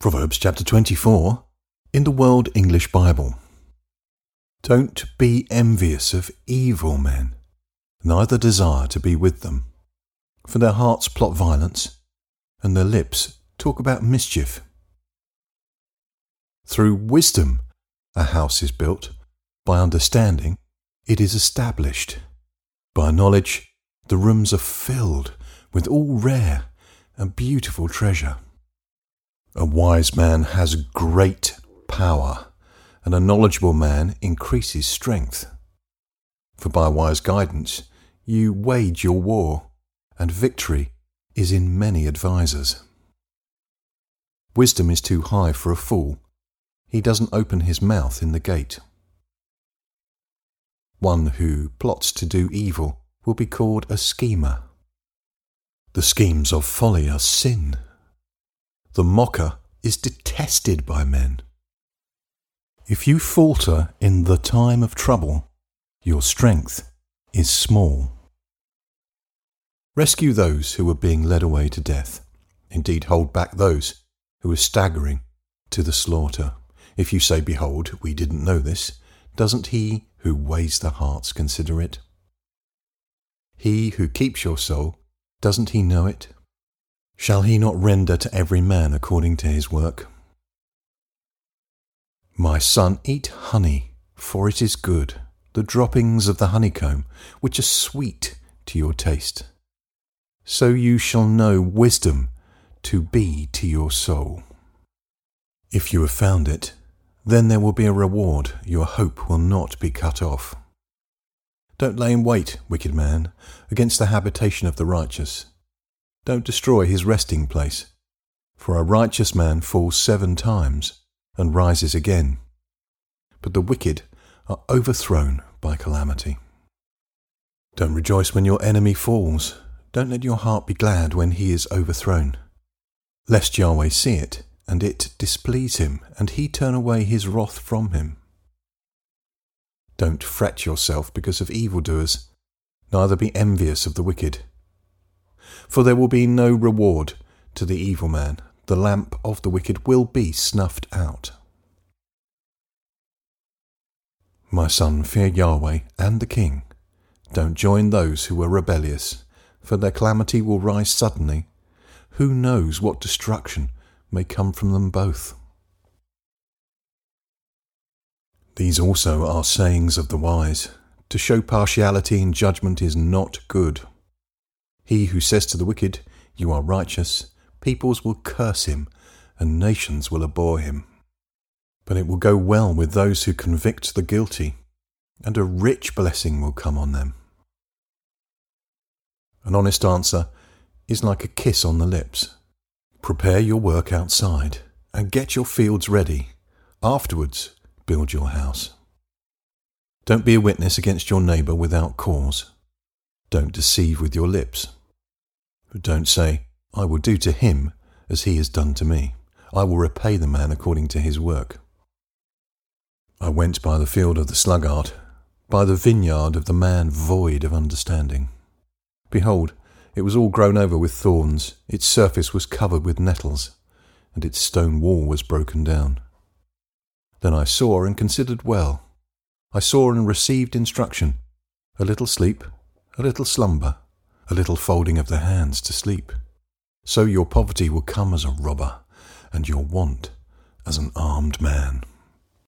Proverbs chapter 24 in the World English Bible. Don't be envious of evil men, neither desire to be with them. For their hearts plot violence, and their lips talk about mischief. Through wisdom a house is built, by understanding it is established. By knowledge the rooms are filled with all rare and beautiful treasure. A wise man has great power, and a knowledgeable man increases strength. For by wise guidance you wage your war, and victory is in many advisers. Wisdom is too high for a fool. He doesn't open his mouth in the gate. One who plots to do evil will be called a schemer. The schemes of folly are sin the mocker is detested by men. If you falter in the time of trouble, your strength is small. Rescue those who are being led away to death. Indeed, hold back those who are staggering to the slaughter. If you say, Behold, we didn't know this, doesn't he who weighs the hearts consider it? He who keeps your soul, doesn't he know it? Shall he not render to every man according to his work? My son, eat honey, for it is good, the droppings of the honeycomb, which are sweet to your taste. So you shall know wisdom to be to your soul. If you have found it, then there will be a reward, your hope will not be cut off. Don't lay in wait, wicked man, against the habitation of the righteous don't destroy his resting place. For a righteous man falls seven times and rises again. But the wicked are overthrown by calamity. Don't rejoice when your enemy falls. Don't let your heart be glad when he is overthrown. Lest Yahweh see it, and it displease him, and he turn away his wrath from him. Don't fret yourself because of evildoers, neither be envious of the wicked for there will be no reward to the evil man. The lamp of the wicked will be snuffed out. My son, fear Yahweh and the king. Don't join those who are rebellious, for their calamity will rise suddenly. Who knows what destruction may come from them both? These also are sayings of the wise. To show partiality in judgment is not good. He who says to the wicked, You are righteous, peoples will curse him, and nations will abhor him. But it will go well with those who convict the guilty, and a rich blessing will come on them. An honest answer is like a kiss on the lips. Prepare your work outside, and get your fields ready. Afterwards, build your house. Don't be a witness against your neighbour without cause. Don't deceive with your lips. But don't say, I will do to him as he has done to me. I will repay the man according to his work. I went by the field of the sluggard, by the vineyard of the man void of understanding. Behold, it was all grown over with thorns, its surface was covered with nettles, and its stone wall was broken down. Then I saw and considered well. I saw and received instruction, a little sleep, a little slumber, a little folding of the hands to sleep. So your poverty will come as a robber, and your want as an armed man.